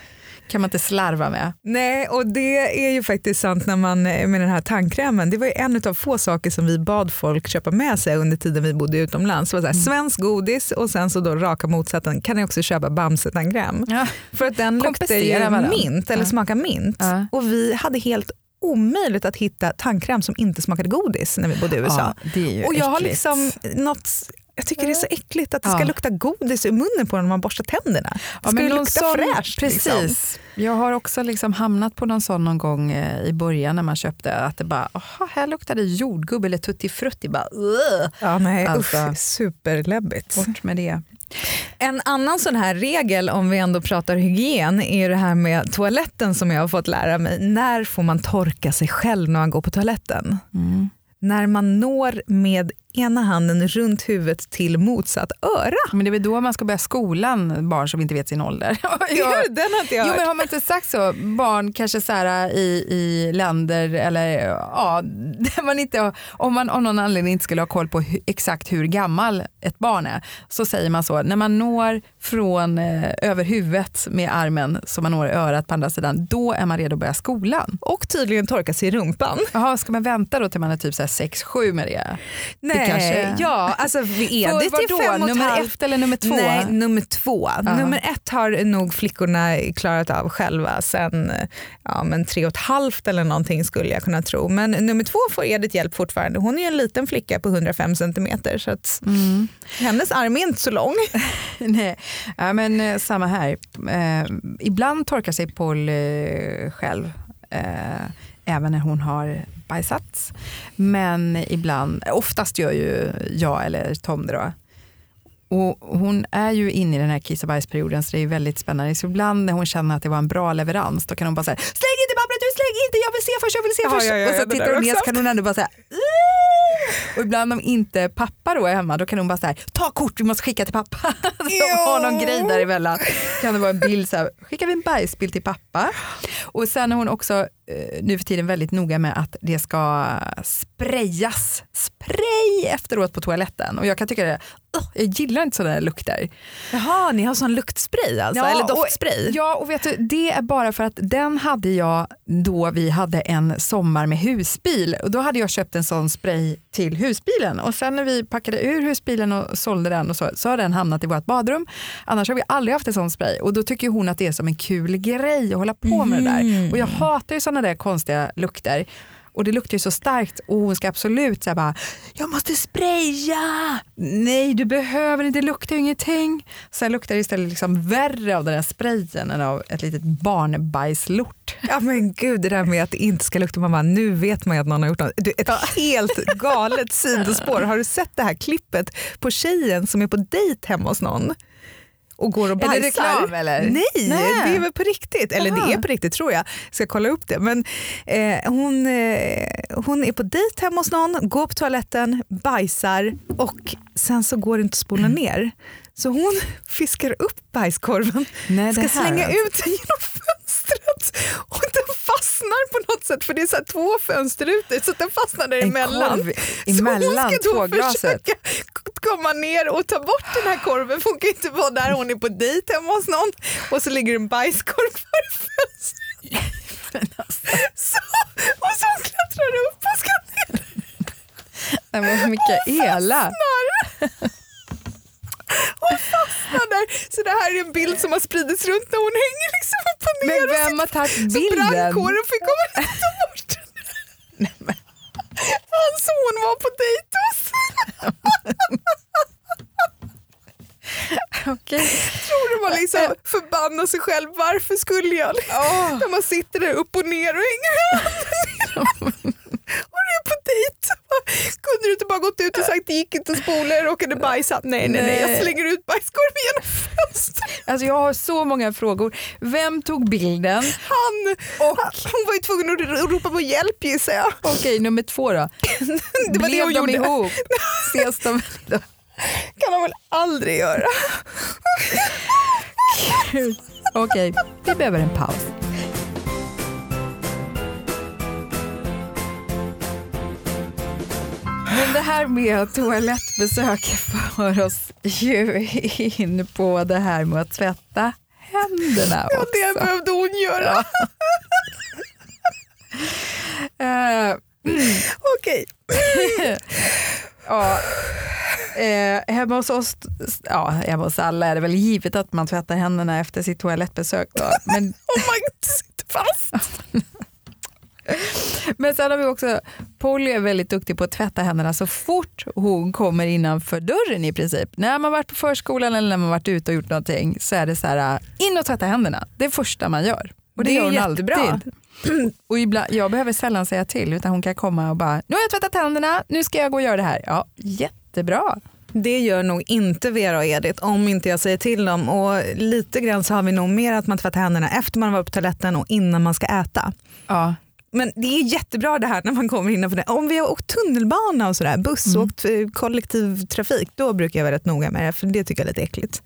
Speaker 2: kan man inte slarva med.
Speaker 1: Nej, och det är ju faktiskt sant när man med den här tandkrämen. Det var ju en av få saker som vi bad folk köpa med sig under tiden vi bodde utomlands. Det var så här,
Speaker 2: Mm.
Speaker 1: Svensk godis och sen så då raka motsatsen kan ni också köpa Bamse-tandkräm.
Speaker 2: Ja.
Speaker 1: För att den luktar ju
Speaker 2: varandra.
Speaker 1: mint eller
Speaker 2: Ja.
Speaker 1: smakar mint.
Speaker 2: Ja.
Speaker 1: Och vi hade helt omöjligt att hitta tandkräm som inte smakade godis när vi bodde i USA.
Speaker 2: Ja,
Speaker 1: och jag har
Speaker 2: äckligt.
Speaker 1: liksom något jag tycker det är så äckligt att det ska
Speaker 2: Ja.
Speaker 1: lukta godis i munnen på när man borstar tänderna. Det
Speaker 2: Ja,
Speaker 1: ska
Speaker 2: men
Speaker 1: ju lukta
Speaker 2: sån-
Speaker 1: fräscht.
Speaker 2: Precis.
Speaker 1: Liksom.
Speaker 2: Jag har också liksom hamnat på någon sån någon gång eh, i början när man köpte att det bara, aha, här luktar det jordgubb eller tutti frutti. Bara.
Speaker 1: Ja, nej,
Speaker 2: Alltså.
Speaker 1: usch, superläbbigt.
Speaker 2: Bort med det.
Speaker 1: En annan sån här regel om vi ändå pratar hygien är det här med toaletten som jag har fått lära mig. När får man torka sig själv när man går på toaletten?
Speaker 2: Mm.
Speaker 1: När man når med ena handen runt huvudet till motsatt öra.
Speaker 2: Men det är väl då man ska börja skolan, barn som inte vet sin ålder. Ja.
Speaker 1: Den har inte jag
Speaker 2: Jo
Speaker 1: hört.
Speaker 2: men har man inte sagt så? Barn kanske så här, i, i länder eller ja, där man inte om man av någon anledning inte skulle ha koll på hu, exakt hur gammal ett barn är så säger man så. När man når från eh, över huvudet med armen så man når örat på andra sidan, då är man redo att börja skolan.
Speaker 1: Och tydligen torka sig i rumpan.
Speaker 2: Jaha, ska man vänta då till man är typ 6-7 med det?
Speaker 1: Nej,
Speaker 2: kanske-
Speaker 1: ja, alltså är
Speaker 2: vadå?
Speaker 1: fem och
Speaker 2: Nummer ett eller nummer två?
Speaker 1: Nej, nummer två.
Speaker 2: Ja.
Speaker 1: Nummer ett har nog flickorna klarat av själva sen ja, men tre och ett halvt eller någonting skulle jag kunna tro. Men nummer två får Edith hjälp fortfarande. Hon är ju en liten flicka på 105 centimeter så att
Speaker 2: Mm.
Speaker 1: hennes arm är inte så lång.
Speaker 2: Nej, ja, men eh, samma här. Eh, ibland torkar sig Paul eh, själv, eh, även när hon har bajsat. Men ibland, oftast gör ju jag eller Tom det då. Och hon är ju inne i den här kiss och bajsperioden så det är väldigt spännande. Så ibland när hon känner att det var en bra leverans då kan hon bara säga släng inte pappret, du släng inte, jag vill se först, jag vill se
Speaker 1: Ja,
Speaker 2: först.
Speaker 1: ja, ja,
Speaker 2: och så tittar hon ner så kan hon ändå bara säga Och ibland om inte pappa då är hemma då kan hon bara säga ta kort vi måste skicka till pappa. De har någon grej däremellan. Kan det vara en bild så här, skickar vi en bajsbild till pappa. Och sen är hon också eh, nu för tiden väldigt noga med att det ska sprayas spray efteråt på toaletten. Och jag kan tycka det, uh, jag gillar inte sådana lukter.
Speaker 1: Jaha, ni har sån luktspray alltså?
Speaker 2: Ja,
Speaker 1: eller
Speaker 2: och-
Speaker 1: doftspray?
Speaker 2: Ja, och vet du, det är bara för att den hade jag då vi hade en sommar med husbil. Och då hade jag köpt en sån spray till husbilen och sen när vi packade ur husbilen och sålde den och så, så har den hamnat i vårt badrum. Annars har vi aldrig haft en sån spray och då tycker hon att det är som en kul grej att hålla på med det där. Och jag hatar ju såna där konstiga lukter. Och det luktar ju så starkt och hon ska absolut säga bara, jag måste spraya. Nej, du behöver inte, det luktar ju ingenting. Sen luktar det istället liksom värre av den där sprayen än av ett litet barnbajslort.
Speaker 1: Ja men gud, det där med att det inte ska lukta, man bara, nu vet man ju att någon har gjort något. Du, Ett helt galet sidospår. Har du sett det här klippet på tjejen som är på dejt hemma hos någon? Och går och
Speaker 2: Är
Speaker 1: bajsar.
Speaker 2: det reklam, eller?
Speaker 1: Nej,
Speaker 2: Nej.
Speaker 1: det är väl på riktigt. Eller
Speaker 2: Aha.
Speaker 1: det är på riktigt tror jag. Ska kolla upp det. Men eh, hon, eh, hon är på dejt hemma hos någon, går på toaletten, bajsar och sen så går det inte att spola ner. Så hon fiskar upp bajskorven,
Speaker 2: Nej,
Speaker 1: ska slänga
Speaker 2: alltså.
Speaker 1: ut den genom fönstret. Och den fastnar på något sätt för det är så två fönsterrutor så den fastnar däremellan.
Speaker 2: korv
Speaker 1: Så hon
Speaker 2: emellan
Speaker 1: ska då försöka komma ner och ta bort den här korven. För hon kan inte vara där, hon är på dejt hemma hos någon. Och så ligger en bajskorv i fönstret. Så, och så hon klättrar upp och ska ner.
Speaker 2: Nej, men Mikaela.
Speaker 1: och fastnar där. Så det här är en bild som har spridits runt när hon hänger liksom upp och ner.
Speaker 2: Men
Speaker 1: och
Speaker 2: vem har tagit
Speaker 1: Så
Speaker 2: bilden?
Speaker 1: brandkåren fick komma och ta bort den. Hans son var på dejt hos
Speaker 2: Okej.
Speaker 1: tror du man liksom förbannar sig själv. Varför skulle jag? När man sitter där upp och ner och hänger Och du på dejt. Kunde du inte bara gått ut och sagt det gick inte att spola, jag råkade bajsa. Nej, nej, nej, jag slänger ut bajskorven genom fönstret.
Speaker 2: Alltså jag har så många frågor. Vem tog bilden?
Speaker 1: Han, och hon var ju tvungen att ropa på hjälp gissar jag.
Speaker 2: Okej, nummer två då.
Speaker 1: Det var det
Speaker 2: Blev
Speaker 1: hon
Speaker 2: de
Speaker 1: gjorde.
Speaker 2: ihop? Ses de?
Speaker 1: kan de väl aldrig göra.
Speaker 2: Okej, vi behöver en paus. Men det här med toalettbesök för oss ju in på det här med att tvätta händerna
Speaker 1: Ja,
Speaker 2: också.
Speaker 1: det behövde hon göra.
Speaker 2: Eh,
Speaker 1: Okej.
Speaker 2: ja, eh, hemma hos oss, ja, hemma hos alla är det väl givet att man tvättar händerna efter sitt toalettbesök. Då. Men
Speaker 1: Om man inte sitter fast.
Speaker 2: Men sen har vi också, Polly är väldigt duktig på att tvätta händerna så fort hon kommer innanför dörren i princip. När man varit på förskolan eller när man varit ute och gjort någonting så är det så här, in och tvätta händerna. Det är första man gör. Och det,
Speaker 1: Det är
Speaker 2: gör hon
Speaker 1: jättebra.
Speaker 2: alltid. Och ibland, jag behöver sällan säga till utan hon kan komma och bara, nu har jag tvättat händerna, nu ska jag gå och göra det här. Ja, jättebra.
Speaker 1: Det gör nog inte Vera och Edith om inte jag säger till dem. Och lite grann så har vi nog mer att man tvättar händerna efter man varit på toaletten och innan man ska äta.
Speaker 2: Ja.
Speaker 1: Men det är jättebra det här när man kommer innanför det. Om vi har åkt tunnelbana och sådär, buss och
Speaker 2: Mm.
Speaker 1: åkt eh, kollektivtrafik, då brukar jag vara rätt noga med det för det tycker jag är lite äckligt.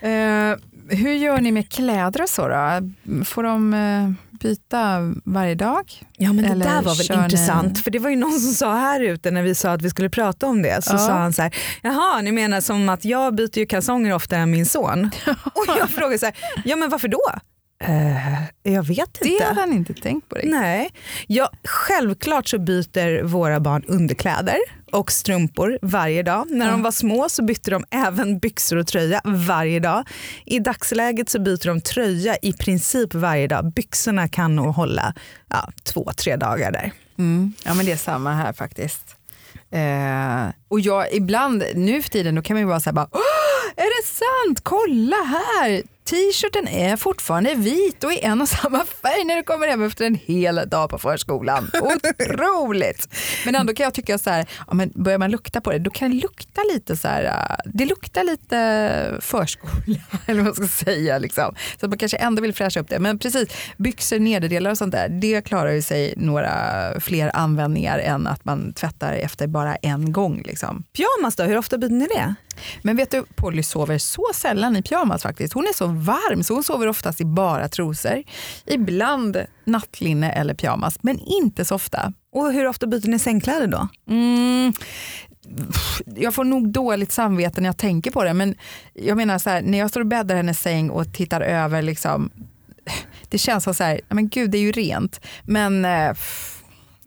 Speaker 2: Eh, hur gör ni med kläder och så då? Får de eh, byta varje dag?
Speaker 1: Ja men det
Speaker 2: Eller
Speaker 1: där var väl
Speaker 2: kör ni-
Speaker 1: intressant för det var ju någon som sa här ute när vi sa att vi skulle prata om det så
Speaker 2: Ja.
Speaker 1: sa han så här, jaha ni menar som att jag byter ju kalsonger oftare än min son. och jag frågade så här, ja men varför då? Eh, jag vet
Speaker 2: Det
Speaker 1: inte.
Speaker 2: hade han inte tänkt på riktigt.
Speaker 1: Nej, ja, självklart så byter våra barn underkläder och strumpor varje dag. När
Speaker 2: Ja.
Speaker 1: de var små så bytte de även byxor och tröja varje dag. I dagsläget så byter de tröja i princip varje dag. Byxorna kan nog hålla ja, två, tre dagar där.
Speaker 2: Mm. Ja men det är samma här faktiskt. Eh, och jag ibland, nu för tiden, då kan man ju vara bara, Åh, är det sant? Kolla här! T-shirten är fortfarande vit och i en och samma färg när du kommer hem efter en hel dag på förskolan. Otroligt! Men ändå kan jag tycka så här, ja, men börjar man lukta på det, då kan det lukta lite så här, äh, det luktar lite förskola, eller vad man ska säga. Liksom. Så man kanske ändå vill fräscha upp det. Men precis, byxor, nederdelar och sånt där, det klarar ju sig några fler användningar än att man tvättar efter bara en gång. Liksom.
Speaker 1: Pyjamas då, hur ofta byter ni det?
Speaker 2: Men vet du, Polly sover så sällan i pyjamas faktiskt. Hon är så varm så hon sover oftast i bara trosor. Ibland nattlinne eller pyjamas, men inte så ofta.
Speaker 1: Och hur ofta byter ni sängkläder då?
Speaker 2: Mm, jag får nog dåligt samvete när jag tänker på det, men jag menar så här, när jag står och bäddar hennes säng och tittar över, liksom, det känns som så här, men gud det är ju rent. Men eh,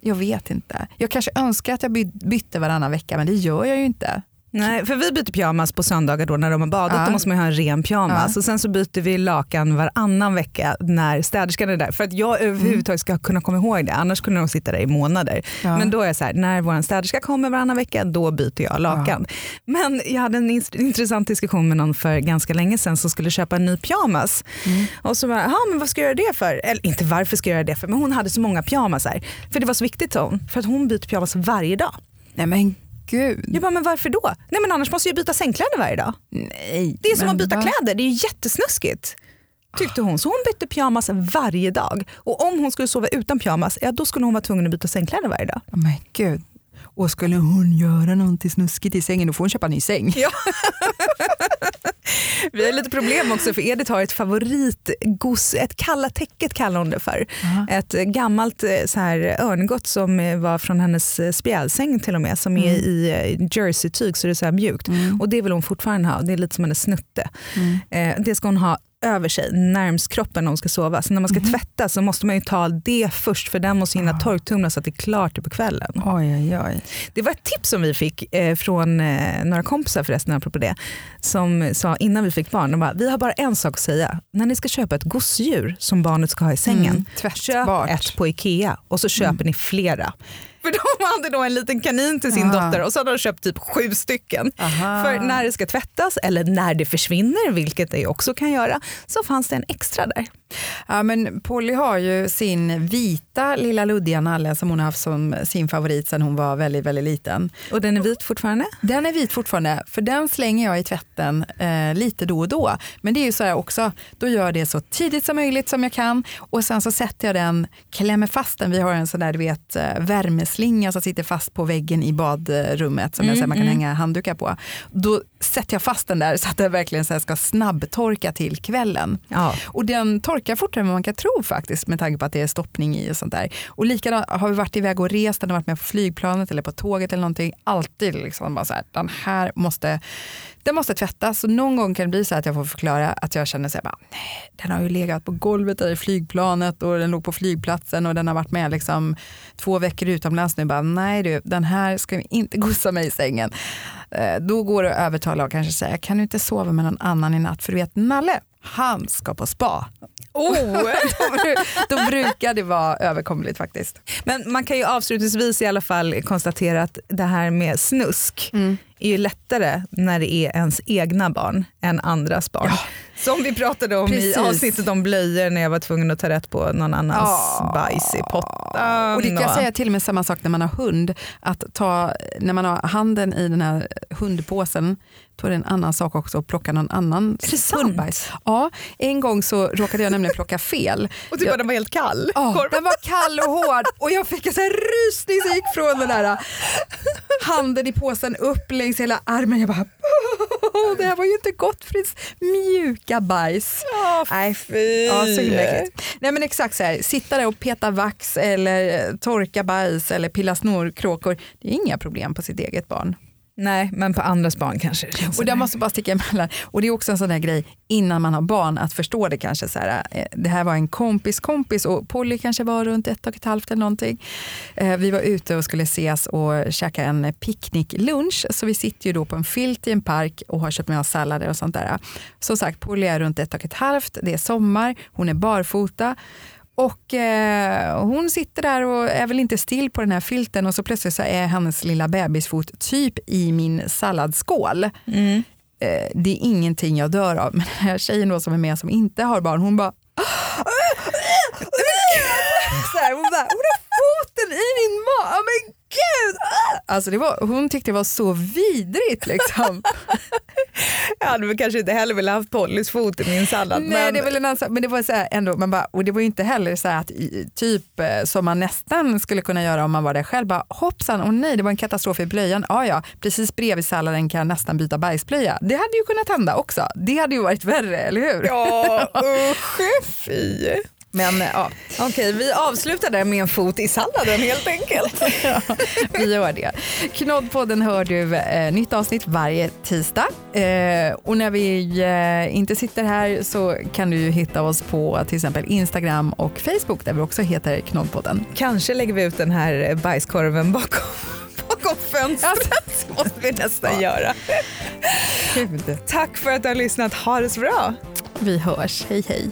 Speaker 2: jag vet inte. Jag kanske önskar att jag bytte varannan vecka, men det gör jag ju inte.
Speaker 1: Nej, för vi byter pyjamas på söndagar då när de har badat. Ja. Då måste man ha en ren pyjamas. Ja. Och sen så byter vi lakan varannan vecka när städerskan är där. För att jag överhuvudtaget ska kunna komma ihåg det. Annars kunde de sitta där i månader. Ja. Men då är det så här, när vår städerska kommer varannan vecka, då byter jag lakan. Men jag hade en intressant diskussion med någon för ganska länge sedan som skulle köpa en ny pyjamas. Mm. Och så bara, men vad ska jag göra det för? Eller inte varför ska jag göra det för, men hon hade så många pyjamasar. För det var så viktigt hon. För att hon byter pyjamas varje dag.
Speaker 2: Nej men gud.
Speaker 1: Jag bara, men varför då? Nej men annars måste jag byta sängkläder varje dag.
Speaker 2: Nej,
Speaker 1: det är som att byta va? kläder, det är jättesnuskigt. Tyckte hon. Så hon bytte pyjamas varje dag. Och om hon skulle sova utan pyjamas, ja, då skulle hon vara tvungen att byta sängkläder varje dag.
Speaker 2: Oh my gud. Och skulle hon göra någonting snuskigt i sängen då får hon köpa en ny säng.
Speaker 1: Ja. Vi har lite problem också för Edith har ett favoritgods, ett kalla täcket kallar hon det för. Aha. Ett gammalt eh, så här, örngott som eh, var från hennes eh, spjälsäng till och med som mm. är i jersey-tyg så det är så mjukt. Mm. Och det vill hon fortfarande ha, det är lite som hennes snutte. Mm. Det ska hon ha över sig närmst kroppen när hon ska sova. Så när man ska mm. tvätta så måste man ju ta det först för den måste hinna ah. torktumlas så att det är klart på kvällen.
Speaker 2: Oj, oj, oj.
Speaker 1: Det var ett tips som vi fick eh, från eh, några kompisar förresten apropå det. Som sa innan vi fick barn, de bara, vi har bara en sak att säga. När ni ska köpa ett gosedjur som barnet ska ha i sängen, mm, köp ett på Ikea och så köper mm. ni flera. För de hade då en liten kanin till sin Aha. dotter och så hade de köpt typ sju stycken. Aha. För när det ska tvättas eller när det försvinner, vilket det också kan göra, så fanns det en extra där.
Speaker 2: Ja, men Polly har ju sin vita lilla luddiga nalle som hon har haft som sin favorit sedan hon var väldigt, väldigt liten.
Speaker 1: Och den är vit fortfarande?
Speaker 2: Den är vit fortfarande, för den slänger jag i tvätten eh, lite då och då. Men det är ju så här också, då gör jag det så tidigt som möjligt som jag kan och sen så sätter jag den, klämmer fast den, vi har en sån där du vet eh, värmeslinga som sitter fast på väggen i badrummet som mm, jag, man kan mm. hänga handdukar på. Då sätter jag fast den där så att den verkligen så ska snabbtorka till kvällen. Ja. Och den torkar fortare än man kan tro faktiskt med tanke på att det är stoppning i och sånt där. Och likadant har vi varit iväg och rest, den har varit med på flygplanet eller på tåget eller någonting. Alltid liksom bara så här, den här måste, den måste tvättas. Så någon gång kan det bli så att jag får förklara att jag känner så här, bara, nej, den har ju legat på golvet i flygplanet och den låg på flygplatsen och den har varit med liksom två veckor utomlands nu. Bara, nej du, den här ska vi inte gossa mig i sängen. Eh, då går det att övertala och kanske säga, kan du inte sova med någon annan i natt? För du vet, Nalle, han ska på spa.
Speaker 1: Oh.
Speaker 2: då, brukar det vara överkomligt faktiskt.
Speaker 1: Men man kan ju avslutningsvis i alla fall konstatera att det här med snusk mm. Är ju lättare när det är ens egna barn än andras barn. Ja. Som vi pratade om Precis. i avsnittet om blöjor när jag var tvungen att ta rätt på någon annans oh. bajs i pottan.
Speaker 2: Och det kan jag säga till och med samma sak när man har hund. Att ta, när man har handen i den här hundpåsen då är det en annan sak också att plocka någon annan hundbajs. Ja, en gång så råkade jag nämligen plocka fel.
Speaker 1: och typ jag, den var helt kall?
Speaker 2: Ja, den var kall och hård och jag fick en sån rysning som gick från den där handen i påsen upp längs hela armen. Jag bara, det här var ju inte gott för mjuka bajs.
Speaker 1: Oh, Nej, fy.
Speaker 2: Ja, så Nej men exakt så här, sitta där och peta vax eller torka bajs eller pilla snorkråkor, det är inga problem på sitt eget barn.
Speaker 1: Nej, men på andras barn kanske.
Speaker 2: Och där måste bara sticka emellan. Och det är också en sån där grej innan man har barn att förstå det kanske. Så här, eh, det här var en kompis kompis och Polly kanske var runt ett och ett halvt eller någonting. Eh, vi var ute och skulle ses och käka en picknicklunch. Så vi sitter ju då på en filt i en park och har köpt med oss sallader och sånt där. Som sagt, Polly är runt ett och ett halvt. Det är sommar, hon är barfota. Och eh, hon sitter där och är väl inte still på den här filten och så plötsligt så är hennes lilla bebisfot typ i min salladsskål. Mm. eh, det är ingenting jag dör av. Men den här tjejen då som är med som inte har barn, hon bara så här, hon, bara, hon har foten i min mage, men gud! Alltså det var, hon tyckte det var så vidrigt liksom.
Speaker 1: Jag hade väl kanske inte heller velat haft Pollys fot i min sallad.
Speaker 2: Nej,
Speaker 1: men...
Speaker 2: det är väl en annan. Men det var så här ändå, man bara, och det var ju inte heller så att typ eh, som man nästan skulle kunna göra om man var där själv. Bara, hoppsan, och nej det var en katastrof i blöjan. Ja, ja, precis bredvid salladen kan jag nästan byta bajsblöja. Det hade ju kunnat hända också. Det hade ju varit värre, eller hur?
Speaker 1: Ja, usch, fy.
Speaker 2: Men ja,
Speaker 1: Okej, vi avslutar där med en fot i salladen helt enkelt.
Speaker 2: vi gör det. Knoddpodden hör du eh, nytt avsnitt varje tisdag. Eh, och när vi eh, inte sitter här så kan du ju hitta oss på till exempel Instagram och Facebook där vi också heter Knoddpodden.
Speaker 1: Kanske lägger vi ut den här bajskorven bakom, bakom fönstret. måste vi nästan göra.
Speaker 2: Gud.
Speaker 1: Tack för att du har lyssnat. Ha det så bra.
Speaker 2: Vi hörs. Hej hej.